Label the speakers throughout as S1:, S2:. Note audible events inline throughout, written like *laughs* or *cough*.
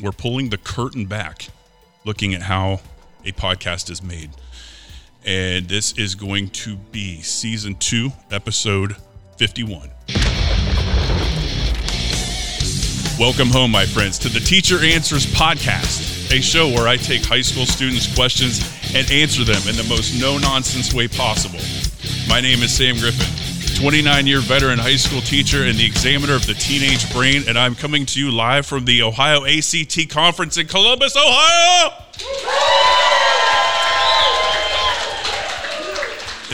S1: we're pulling the curtain back, looking at how a podcast is made. And this is going to be season two, episode 51. Welcome home, my friends, to the Teacher Answers Podcast, a show where I take high school students' questions and answer them in the most no nonsense way possible. My name is Sam Griffin, 29 year veteran high school teacher and the examiner of the teenage brain, and I'm coming to you live from the Ohio ACTE Conference in Columbus, Ohio.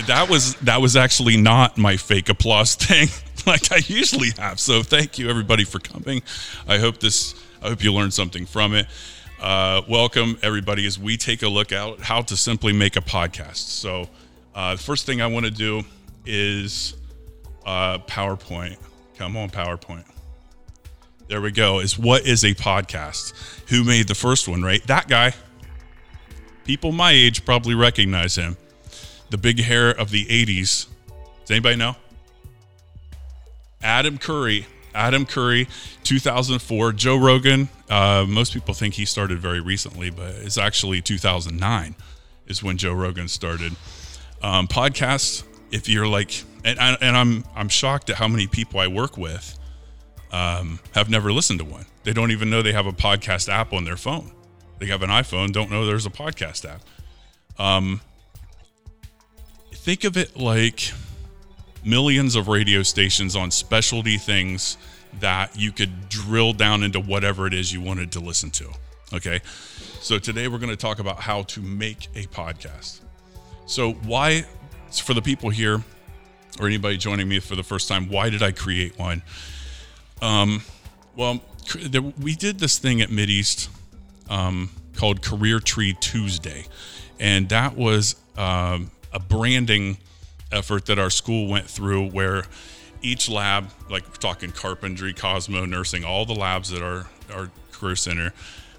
S1: That was that was actually not my fake applause thing *laughs* like I usually have. So thank you everybody for coming. I hope this I hope you learned something from it. Uh, welcome everybody as we take a look at how to simply make a podcast. So uh, the first thing I want to do is uh, PowerPoint. Come on, PowerPoint. There we go. Is what is a podcast? Who made the first one, right? That guy. People my age probably recognize him the big hair of the 80s. Does anybody know? Adam Curry. Adam Curry, 2004. Joe Rogan, uh, most people think he started very recently, but it's actually 2009 is when Joe Rogan started. Um, podcasts, if you're like, and, I, and I'm I'm shocked at how many people I work with um, have never listened to one. They don't even know they have a podcast app on their phone. They have an iPhone, don't know there's a podcast app. Um, think of it like millions of radio stations on specialty things that you could drill down into whatever it is you wanted to listen to. Okay. So today we're going to talk about how to make a podcast. So, why, for the people here or anybody joining me for the first time, why did I create one? Um, well, we did this thing at Mideast um, called Career Tree Tuesday, and that was um, a branding effort that our school went through where each lab, like talking carpentry, Cosmo, nursing, all the labs that are our career center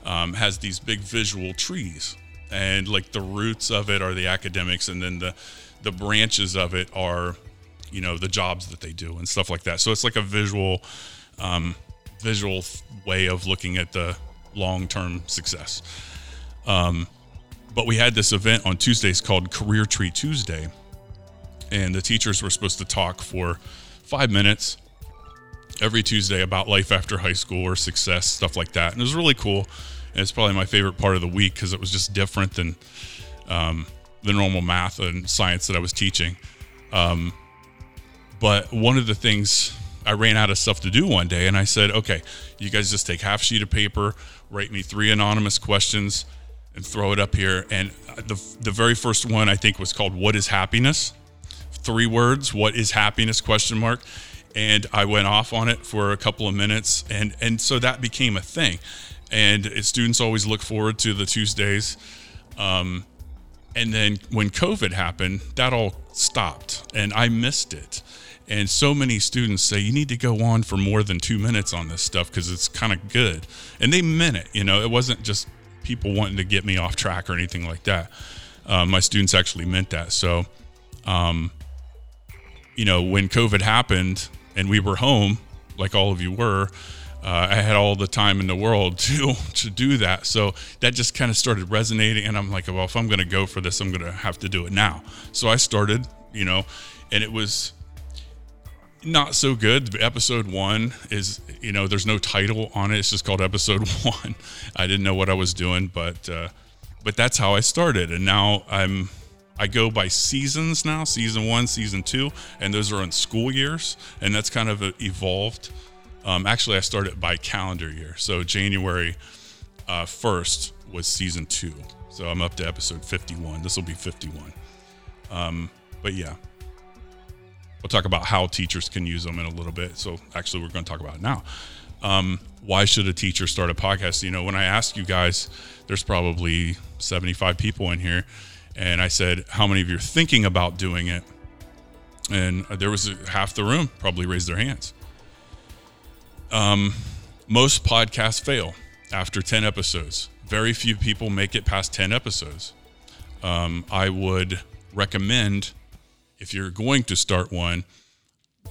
S1: um, has these big visual trees, and like the roots of it are the academics, and then the the branches of it are, you know, the jobs that they do and stuff like that. So it's like a visual, um, visual way of looking at the long term success. Um, but we had this event on Tuesdays called Career Tree Tuesday, and the teachers were supposed to talk for five minutes every Tuesday about life after high school or success, stuff like that. And it was really cool. And it's probably my favorite part of the week because it was just different than um, the normal math and science that I was teaching. Um, but one of the things I ran out of stuff to do one day, and I said, okay, you guys just take half sheet of paper, write me three anonymous questions and throw it up here. And the the very first one I think was called "What is happiness?" Three words. What is happiness? Question mark. And I went off on it for a couple of minutes, and and so that became a thing. And students always look forward to the Tuesdays. Um, and then when COVID happened, that all stopped, and I missed it. And so many students say you need to go on for more than two minutes on this stuff because it's kind of good. And they meant it. You know, it wasn't just people wanting to get me off track or anything like that. Um, my students actually meant that. So, um, you know, when COVID happened and we were home, like all of you were, uh, I had all the time in the world *laughs* to to do that. So that just kind of started resonating, and I'm like, well, if I'm going to go for this, I'm going to have to do it now. So I started, you know, and it was not so good. Episode one is, you know, there's no title on it. It's just called episode *laughs* one. I didn't know what I was doing, but uh, but that's how I started, and now I'm I go by seasons now, season one, season two, and those are on school years, and that's kind of evolved. Um, actually, I started by calendar year, so January uh, first was season two, so I'm up to episode 51. This will be 51. Um, but yeah, We'll talk about how teachers can use them in a little bit. So actually, we're going to talk about it now. Um, why should a teacher start a podcast? You know, when I ask you guys, there's probably 75 people in here, and I said, "How many of you are thinking about doing it?" And there was half the room probably raised their hands. Um, most podcasts fail after 10 episodes. Very few people make it past 10 episodes. Um, I would recommend if you're going to start one,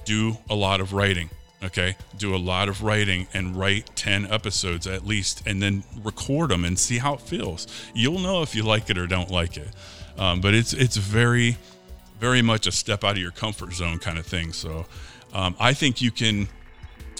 S1: do a lot of writing. Okay. Do a lot of writing and write 10 episodes at least and then record them and see how it feels. You'll know if you like it or don't like it. Um, but it's, it's very, very much a step out of your comfort zone kind of thing. So um, I think you can,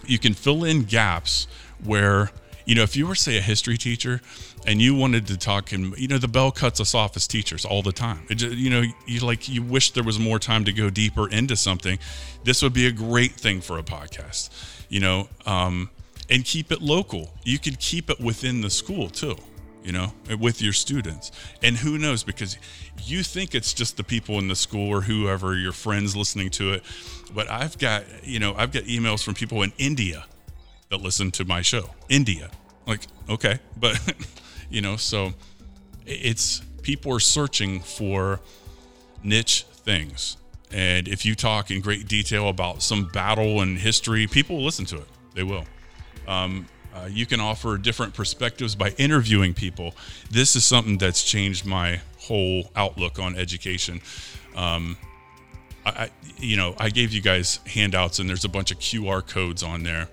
S1: you can fill in gaps where, you know, if you were, say, a history teacher and you wanted to talk and you know the bell cuts us off as teachers all the time. Just, you know you like you wish there was more time to go deeper into something. This would be a great thing for a podcast you know um, and keep it local. You could keep it within the school too you know with your students. And who knows because you think it's just the people in the school or whoever your friends listening to it but i've got you know i've got emails from people in india that listen to my show. India. Like okay *laughs* but you know so it's people are searching for niche things. And if you talk in great detail about some battle and history people will listen to it. They will. Um, uh, you can offer different perspectives by interviewing people. This is something that's changed my whole outlook on education. Um, I, you know, I gave you guys handouts, and there's a bunch of QR codes on there.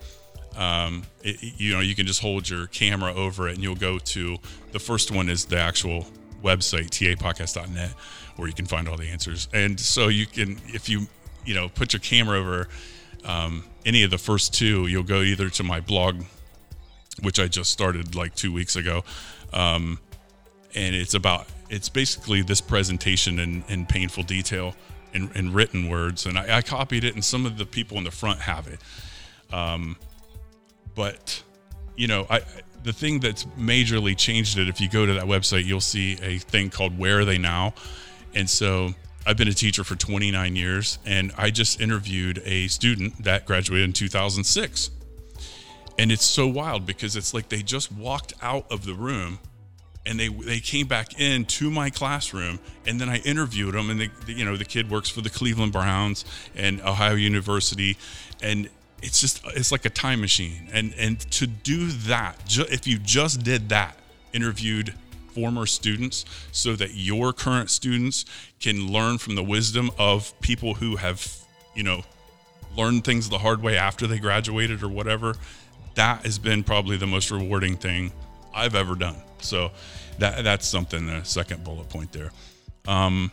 S1: Um, it, you know, you can just hold your camera over it and you'll go to the first one is the actual website, tapodcast.net, where you can find all the answers. And so you can, if you, you know, put your camera over um, any of the first two, you'll go either to my blog, which I just started like two weeks ago. Um, and it's about, it's basically this presentation in, in painful detail in, in written words. And I, I, copied it, and some of the people in the front have it. Um, but you know, I the thing that's majorly changed it. If you go to that website, you'll see a thing called "Where Are They Now," and so I've been a teacher for 29 years, and I just interviewed a student that graduated in 2006. And it's so wild because it's like they just walked out of the room and they they came back in to my classroom and then I interviewed them and they, you know the kid works for the Cleveland Browns and Ohio University. And it's just it's like a time machine. And and to do that ju- if you just did that interviewed former students so that your current students can learn from the wisdom of people who have you know learned things the hard way after they graduated or whatever that has been probably the most rewarding thing i've ever done so that that's something the second bullet point there um,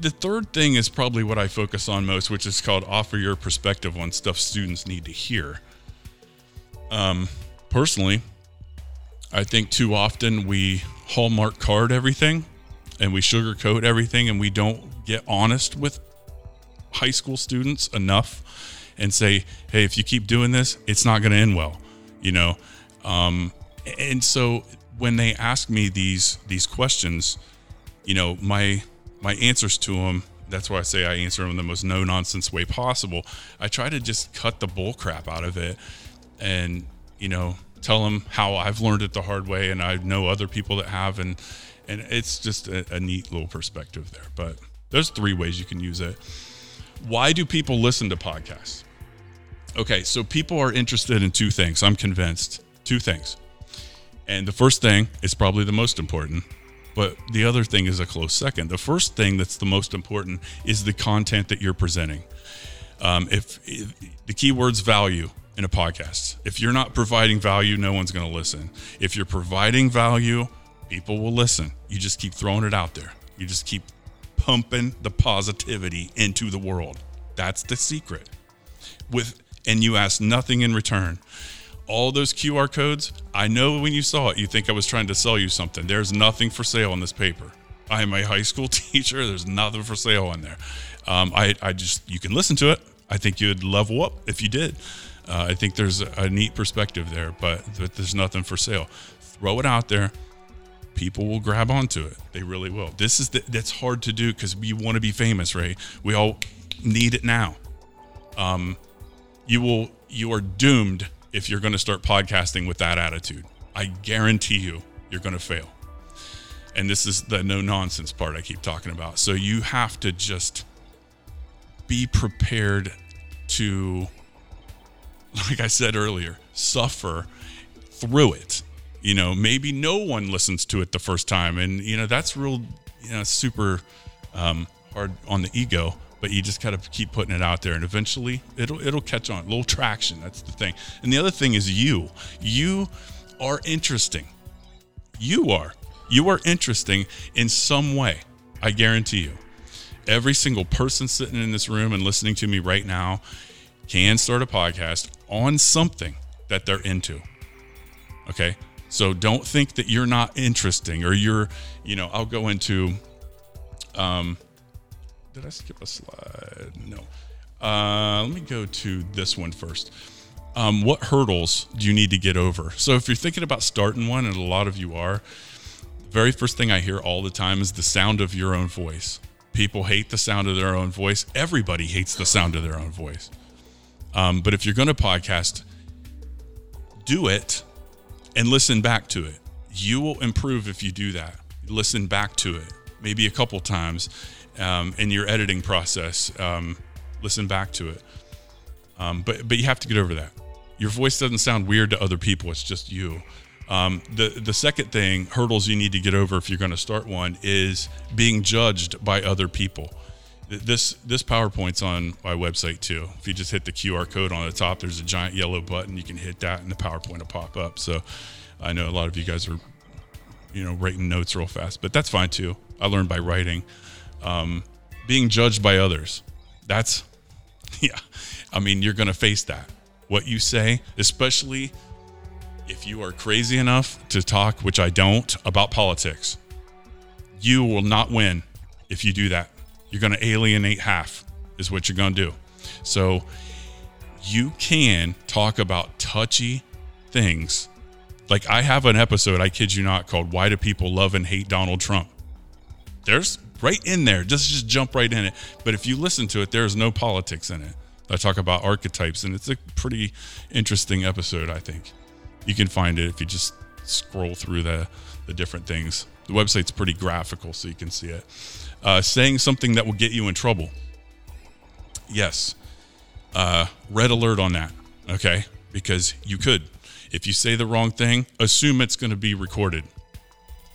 S1: the third thing is probably what I focus on most, which is called offer your perspective on stuff students need to hear. Um, personally, I think too often we hallmark card everything and we sugarcoat everything and we don't get honest with high school students enough and say, hey, if you keep doing this, it's not going to end well, you know? Um, and so when they ask me these these questions, you know, my my answers to them that's why I say I answer them in the most no nonsense way possible. I try to just cut the bull crap out of it and, you know, tell them how I've learned it the hard way and I know other people that have. And, and it's just a, a neat little perspective there. But there's three ways you can use it. Why do people listen to podcasts? Okay, so people are interested in two things. I'm convinced. Two things. And the first thing is probably the most important but the other thing is a close second. The first thing that's the most important is the content that you're presenting. Um, if, if the keyword's value in a podcast, if you're not providing value, no one's going to listen. If you're providing value, people will listen. You just keep throwing it out there. You just keep pumping the positivity into the world. That's the secret. With and you ask nothing in return all those QR codes, I know when you saw it, you think I was trying to sell you something. There's nothing for sale on this paper. I am a high school *laughs* teacher. There's nothing for sale on there. Um, I, I just, you can listen to it. I think you'd level up if you did. Uh, I think there's a, neat perspective there, but, but there's nothing for sale. Throw it out there. People will grab onto it. They really will. This is the, that's hard to do because we want to be famous, right? We all need it now. Um, you will, you are doomed if you're going to start podcasting with that attitude. I guarantee you, you're going to fail. And this is the no nonsense part I keep talking about. So you have to just be prepared to, like I said earlier, suffer through it. You know, maybe no one listens to it the first time. And, you know, that's real, you know, super um, hard on the ego. But you just gotta keep putting it out there, and eventually it'll it'll catch on. A little traction. That's the thing. And the other thing is you. You are interesting. You are. You are interesting in some way. I guarantee you. Every single person sitting in this room and listening to me right now can start a podcast on something that they're into. Okay. So don't think that you're not interesting or you're, you know, I'll go into, um, did I skip a slide? No. Uh, let me go to this one first. Um, what hurdles do you need to get over? So if you're thinking about starting one, and a lot of you are, the very first thing I hear all the time is the sound of your own voice. People hate the sound of their own voice. Everybody hates the sound of their own voice. Um, but if you're going to podcast, do it and listen back to it. You will improve if you do that. Listen back to it, maybe a couple times um, in your editing process. Um, listen back to it. Um, but but you have to get over that. Your voice doesn't sound weird to other people. It's just you. Um, the the second thing hurdles you need to get over if you're going to start one is being judged by other people. This this PowerPoint's on my website too. If you just hit the QR code on the top, there's a giant yellow button. You can hit that, and the PowerPoint will pop up. So I know a lot of you guys are, you know, writing notes real fast, but that's fine too. I learned by writing. Um, being judged by others, that's *laughs* yeah. I mean, you're going to face that. What you say, especially if you are crazy enough to talk, which I don't, about politics, you will not win if you do that. You're going to alienate half, is what you're going to do. So you can talk about touchy things. Like I have an episode, I kid you not, called Why Do People Love and Hate Donald Trump? There's right in there, just, just jump right in it. But if you listen to it, there's no politics in it. I talk about archetypes, and it's a pretty interesting episode, I think. You can find it if you just scroll through the, the different things. The website's pretty graphical, so you can see it. Uh, saying something that will get you in trouble. Yes. Uh, red alert on that, okay? Because you could. If you say the wrong thing, assume it's going to be recorded.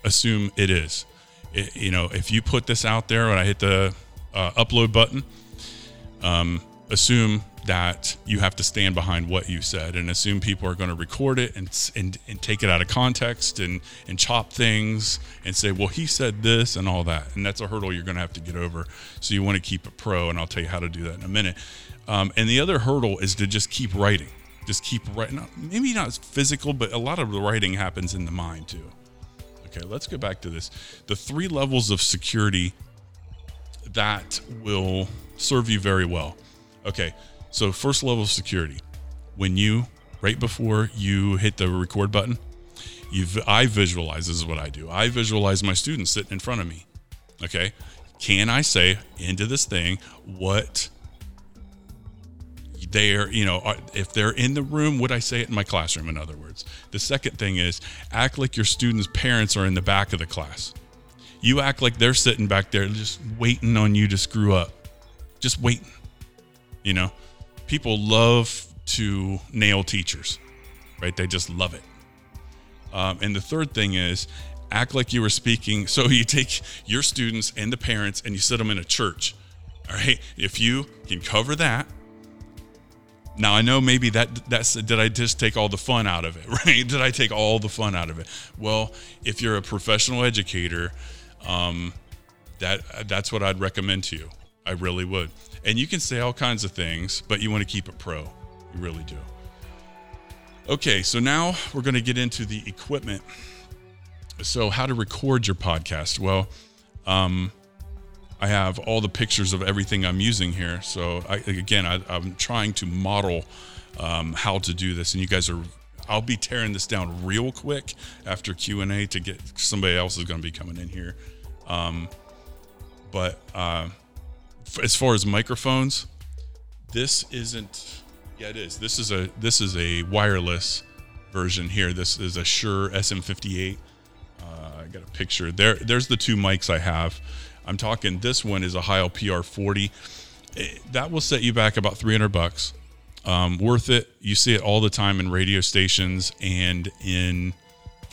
S1: Assume it is. You know, if you put this out there and I hit the uh, upload button, um, assume that you have to stand behind what you said and assume people are going to record it and, and, and take it out of context and, and chop things and say, well, he said this and all that. And that's a hurdle you're going to have to get over. So you want to keep it pro, and I'll tell you how to do that in a minute. Um, and the other hurdle is to just keep writing. Just keep writing. Maybe not physical, but a lot of the writing happens in the mind too. Okay, let's go back to this. The three levels of security that will serve you very well. Okay, so first level of security, when you right before you hit the record button, you I visualize. This is what I do. I visualize my students sitting in front of me. Okay, can I say into this thing what they're you know if they're in the room would i say it in my classroom in other words? The second thing is act like your students parents are in the back of the class. You act like they're sitting back there just waiting on you to screw up. Just waiting you know? People love to nail teachers right? They just love it. Um, and the third thing is act like you were speaking. So *laughs* you take your students and the parents and you sit them in a church all right? If you can cover that now I know maybe that that's did I just take all the fun out of it, *laughs* right? Did I take all the fun out of it? Well, if you're a professional educator, um, that that's what I'd recommend to you. I really would. And you can say all kinds of things, but you want to keep it pro. You really do. Okay, so now we're going to get into the equipment. So, how to record your podcast? Well, um, I have all the pictures of everything I'm using here. So I, again, I, am trying to model um, how to do this, and you guys are. I'll be tearing this down real quick after Q and A to get somebody else is going to be coming in here. Um, but uh, as far as microphones, this isn't. Yeah, it is. This is a this is a wireless version here. This is a Shure SM58. Uh, I got a picture there. There's the two mics I have. I'm talking this one is a Heil PR40. Eh, that will set you back about 300 bucks. Um, worth it. You see it all the time in radio stations and in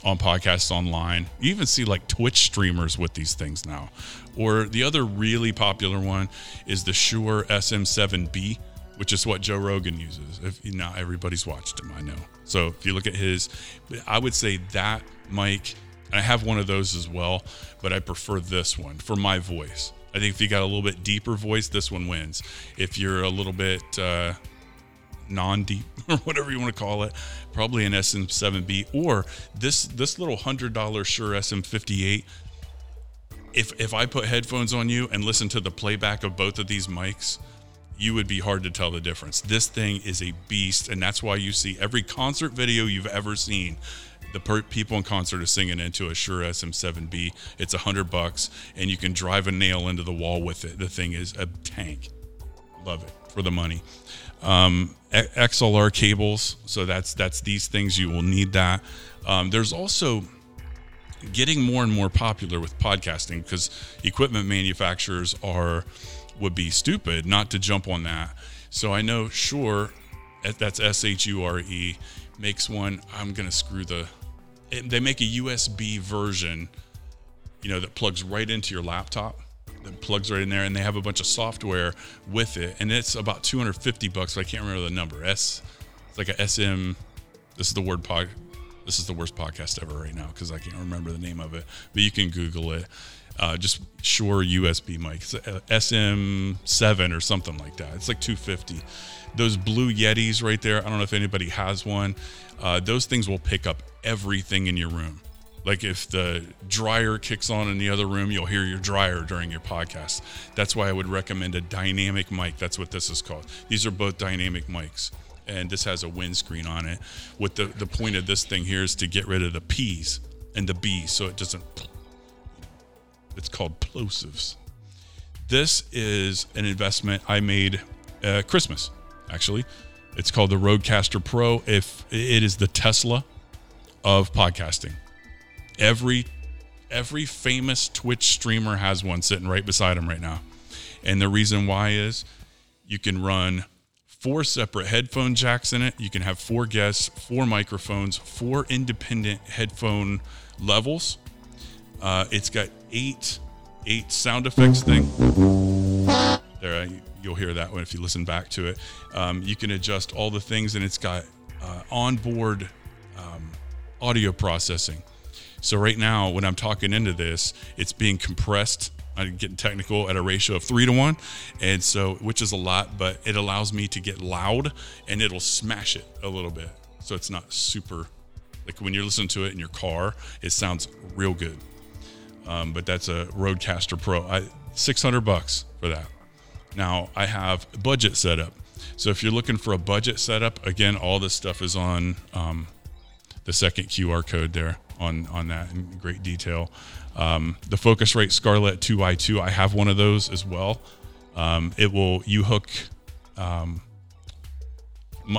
S1: on podcasts online. You even see like Twitch streamers with these things now. Or the other really popular one is the Shure SM7B, which is what Joe Rogan uses. If not everybody's watched him, I know. So if you look at his, I would say that mic, and I have one of those as well, but I prefer this one for my voice. I think if you got a little bit deeper voice, this one wins. If you're a little bit uh, non-deep *laughs* or whatever you want to call it, probably an SM7B or this this little hundred dollar Shure SM58. If if I put headphones on you and listen to the playback of both of these mics, you would be hard to tell the difference. This thing is a beast, and that's why you see every concert video you've ever seen. The per- people in concert are singing into a Shure SM7B. It's a hundred bucks, and you can drive a nail into the wall with it. The thing is a tank. Love it for the money. Um, XLR cables, so that's that's these things you will need that. Um, there's also getting more and more popular with podcasting because equipment manufacturers are would be stupid not to jump on that. So I know Shure, that's S H U R E, makes one. I'm gonna screw the. They make a USB version, you know, that plugs right into your laptop that plugs right in there, and they have a bunch of software with it, and it's about 250 bucks. But I can't remember the number. S, it's like a SM. This is the word pod. This is the worst podcast ever right now because I can't remember the name of it, but you can Google it. Uh, just Shure USB mic, SM7 or something like that. It's like 250. Those blue Yetis right there. I don't know if anybody has one. Uh, those things will pick up everything in your room like if the dryer kicks on in the other room, you'll hear your dryer during your podcast. That's why I would recommend a dynamic mic. That's what this is called. These are both dynamic mics. And this has a windscreen on it. With the, the point of this thing here is to get rid of the P's and the B's so it doesn't. It's called plosives. This is an investment I made uh, Christmas, actually. It's called the Rodecaster Pro. If it is the Tesla of podcasting every every famous Twitch streamer has one sitting right beside him right now. And the reason why is you can run four separate headphone jacks in it. You can have four guests, four microphones, four independent headphone levels. Uh, it's got eight eight sound effects thing. There, you'll hear that one if you listen back to it. Um, you can adjust all the things, and it's got uh, onboard um, audio processing. So right now, when I'm talking into this, it's being compressed. I'm getting technical at a ratio of three to one, and so which is a lot, but it allows me to get loud and it'll smash it a little bit. So it's not super like when you're listening to it in your car, it sounds real good. Um, but that's a Rodecaster Pro. I, 600 bucks for that. Now I have budget setup. So if you're looking for a budget setup, again, all this stuff is on um, the second QR code there on on that in great detail. Um, the Focusrite Scarlett 2i2, I have one of those as well. Um, it will you hook um,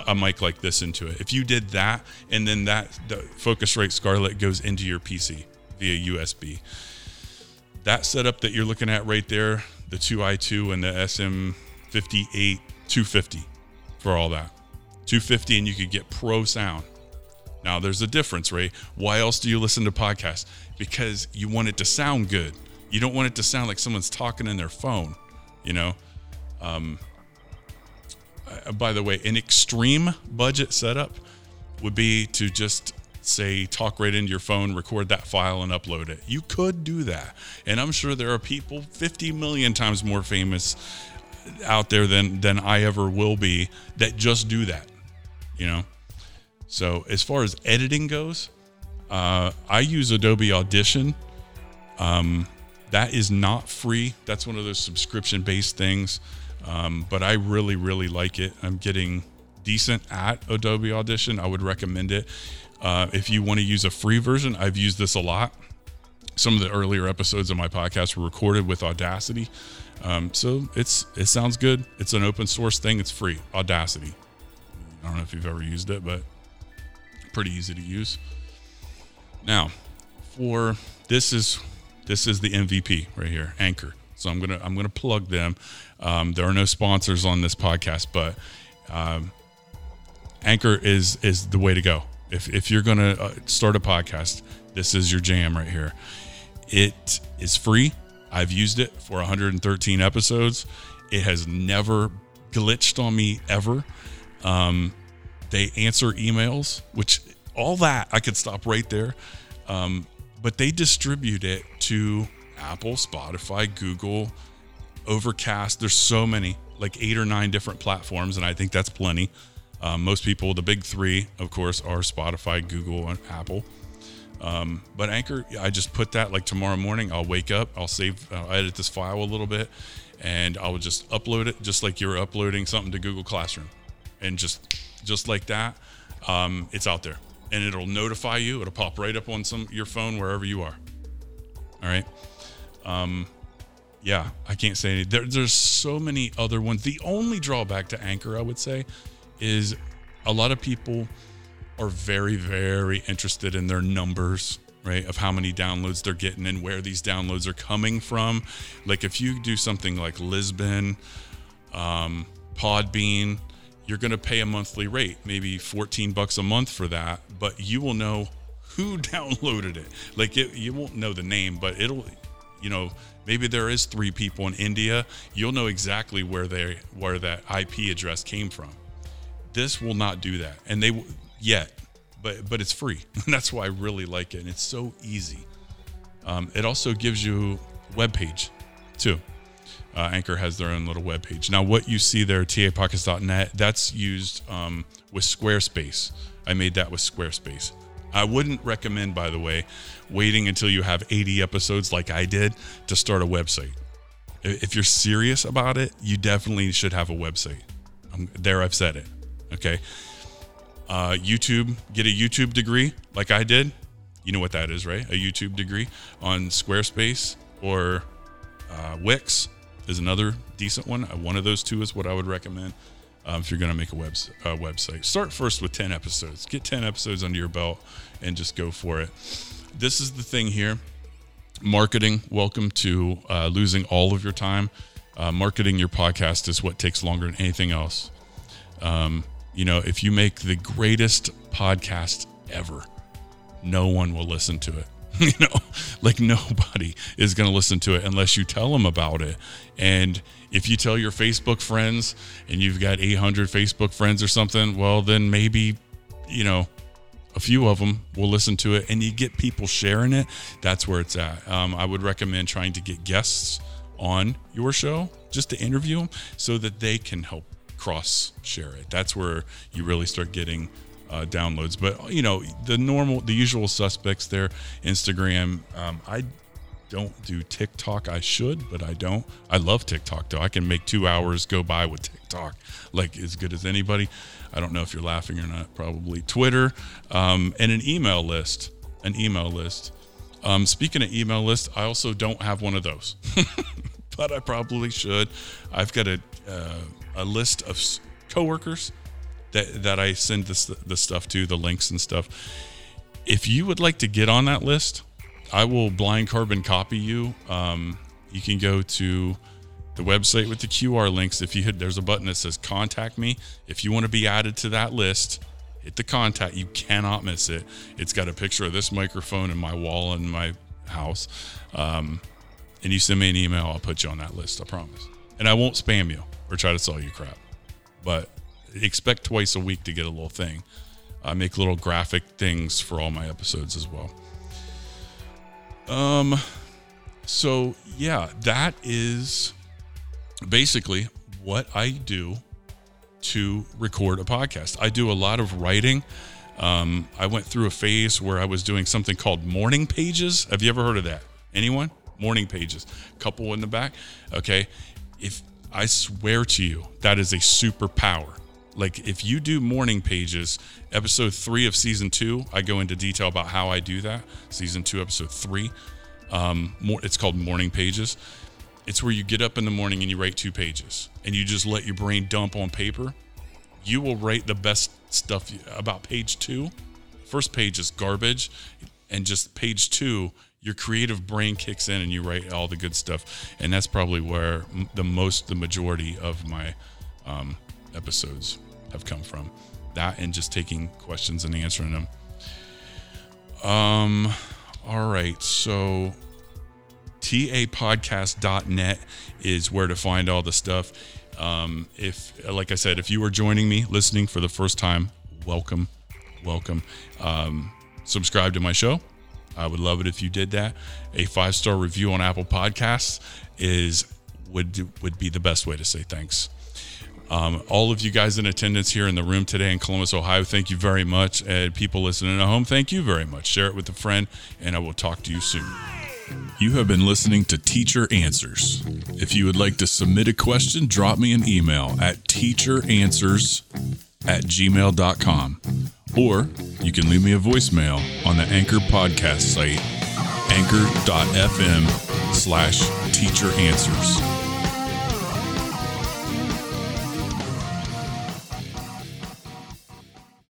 S1: a mic like this into it. If you did that, and then that the Focusrite Scarlett goes into your PC via USB. That setup that you're looking at right there, the 2i2 and the SM58 250 for all that. 250 and you could get pro sound. Now, there's a difference, Ray. Why else do you listen to podcasts? Because you want it to sound good. You don't want it to sound like someone's talking in their phone, you know? Um, uh, by the way, an extreme budget setup would be to just say talk right into your phone, record that file, and upload it. You could do that. And I'm sure there are people 50 million times more famous out there than than I ever will be that just do that. You know? So as far as editing goes, uh, I use Adobe Audition. Um, that is not free. That's one of those subscription based things. Um, but I really, really like it. I'm getting decent at Adobe Audition. I would recommend it. Uh, if you want to use a free version, I've used this a lot. Some of the earlier episodes of my podcast were recorded with Audacity. Um, so it's it sounds good. It's an open source thing. It's free. Audacity. I don't know if you've ever used it, but pretty easy to use. Now, for this is this is the MVP right here, Anchor. So I'm gonna I'm gonna plug them. Um, there are no sponsors on this podcast, but um, Anchor is is the way to go. If, if you're going to uh, start a podcast, this is your jam right here. It is free. I've used it for 113 episodes. It has never glitched on me ever. Um, they answer emails, which all that I could stop right there. Um, but they distribute it to Apple, Spotify, Google, Overcast. There's so many, like eight or nine different platforms, and I think that's plenty. Um, most people, the big three, of course, are Spotify, Google, and Apple. Um, but Anchor, I just put that like tomorrow morning. I'll wake up, I'll save, I'll edit this file a little bit, and I will just upload it, just like you're uploading something to Google Classroom, and just just like that, um, it's out there, and it'll notify you. It'll pop right up on some your phone wherever you are. All right. Um, yeah, I can't say any. There, there's so many other ones. The only drawback to Anchor, I would say, is a lot of people are very, very interested in their numbers, right? Of how many downloads they're getting and where these downloads are coming from. Like if you do something like Libsyn, um, Podbean, you're going to pay a monthly rate, maybe 14 bucks a month for that, but you will know who *laughs* downloaded it. Like it, you won't know the name, but it'll, you know, maybe there is three people in India. You'll know exactly where they where that IP address came from. This will not do that, and they yet, but but it's free. *laughs* That's why I really like it, and it's so easy. Um, it also gives you web page too. Uh, Anchor has their own little web page. Now, what you see there, tapodcast.net, that's used um, with Squarespace. I made that with Squarespace. I wouldn't recommend, by the way, waiting until you have 80 episodes like I did to start a website. If you're serious about it, you definitely should have a website. There, I've said it. Okay. Uh, YouTube, get a YouTube degree like I did. You know what that is, right? A YouTube degree on Squarespace or uh, Wix is another decent one. Uh, one of those two is what I would recommend um, if you're going to make a uh, website. Start first with 10 episodes. Get 10 episodes under your belt and just go for it. This is the thing here marketing. Welcome to uh, losing all of your time. Uh, marketing your podcast is what takes longer than anything else. Um, you know, if you make the greatest podcast ever, no one will listen to it. *laughs* you know, like nobody is going to listen to it unless you tell them about it. And if you tell your Facebook friends and you've got 800 Facebook friends or something, well, then maybe, you know, a few of them will listen to it and you get people sharing it. That's where it's at. Um, I would recommend trying to get guests on your show just to interview them so that they can help cross share it. That's where you really start getting uh, downloads. But you know the normal, the usual suspects there. Instagram. Um, I don't do TikTok. I should, but I don't. I love TikTok though. I can make two hours go by with TikTok like as good as anybody. I don't know if you're laughing or not. Probably Twitter um, and an email list. An email list. Um, speaking of email list, I also don't have one of those, *laughs* but I probably should. I've got a uh, a list of coworkers that that I send this the stuff to, the links and stuff. If you would like to get on that list, I will blind carbon copy you. Um, you can go to the website with the QR links. If you hit, there's a button that says contact me. If you want to be added to that list, hit the contact. You cannot miss it. It's got a picture of this microphone in my wall in my house. Um, and you send me an email, I'll put you on that list. I promise. And I won't spam you or try to sell you crap. But expect twice a week to get a little thing. I make little graphic things for all my episodes as well. Um, so yeah, that is basically what I do to record a podcast. I do a lot of writing. Um, I went through a phase where I was doing something called morning pages. Have you ever heard of that? Anyone? Morning pages. Couple in the back. Okay. If I swear to you, that is a superpower. Like if you do morning pages, episode three of season two, I go into detail about how I do that. Season two, episode three. Um, more, it's called morning pages. It's where you get up in the morning and you write two pages, and you just let your brain dump on paper. You will write the best stuff about page two. First page is garbage, and just page two, your creative brain kicks in and you write all the good stuff. And that's probably where the most, the majority of my um, episodes have come from. That and just taking questions and answering them Um, all right. So tapodcast.net is where to find all the stuff. Um, if, like I said, if you are joining me listening for the first time, welcome, welcome. Um, subscribe to my show. I would love it if you did that. A five star review on Apple Podcasts is would would be the best way to say thanks. Um, all of you guys in attendance here in the room today in Columbus, Ohio, thank you very much. And people listening at home, thank you very much. Share it with a friend, and I will talk to you soon. You have been listening to Teacher Answers. If you would like to submit a question, drop me an email at teacheranswers at gmail.com. Or you can leave me a voicemail on the Anchor podcast site, anchor.fm slash teacher answers.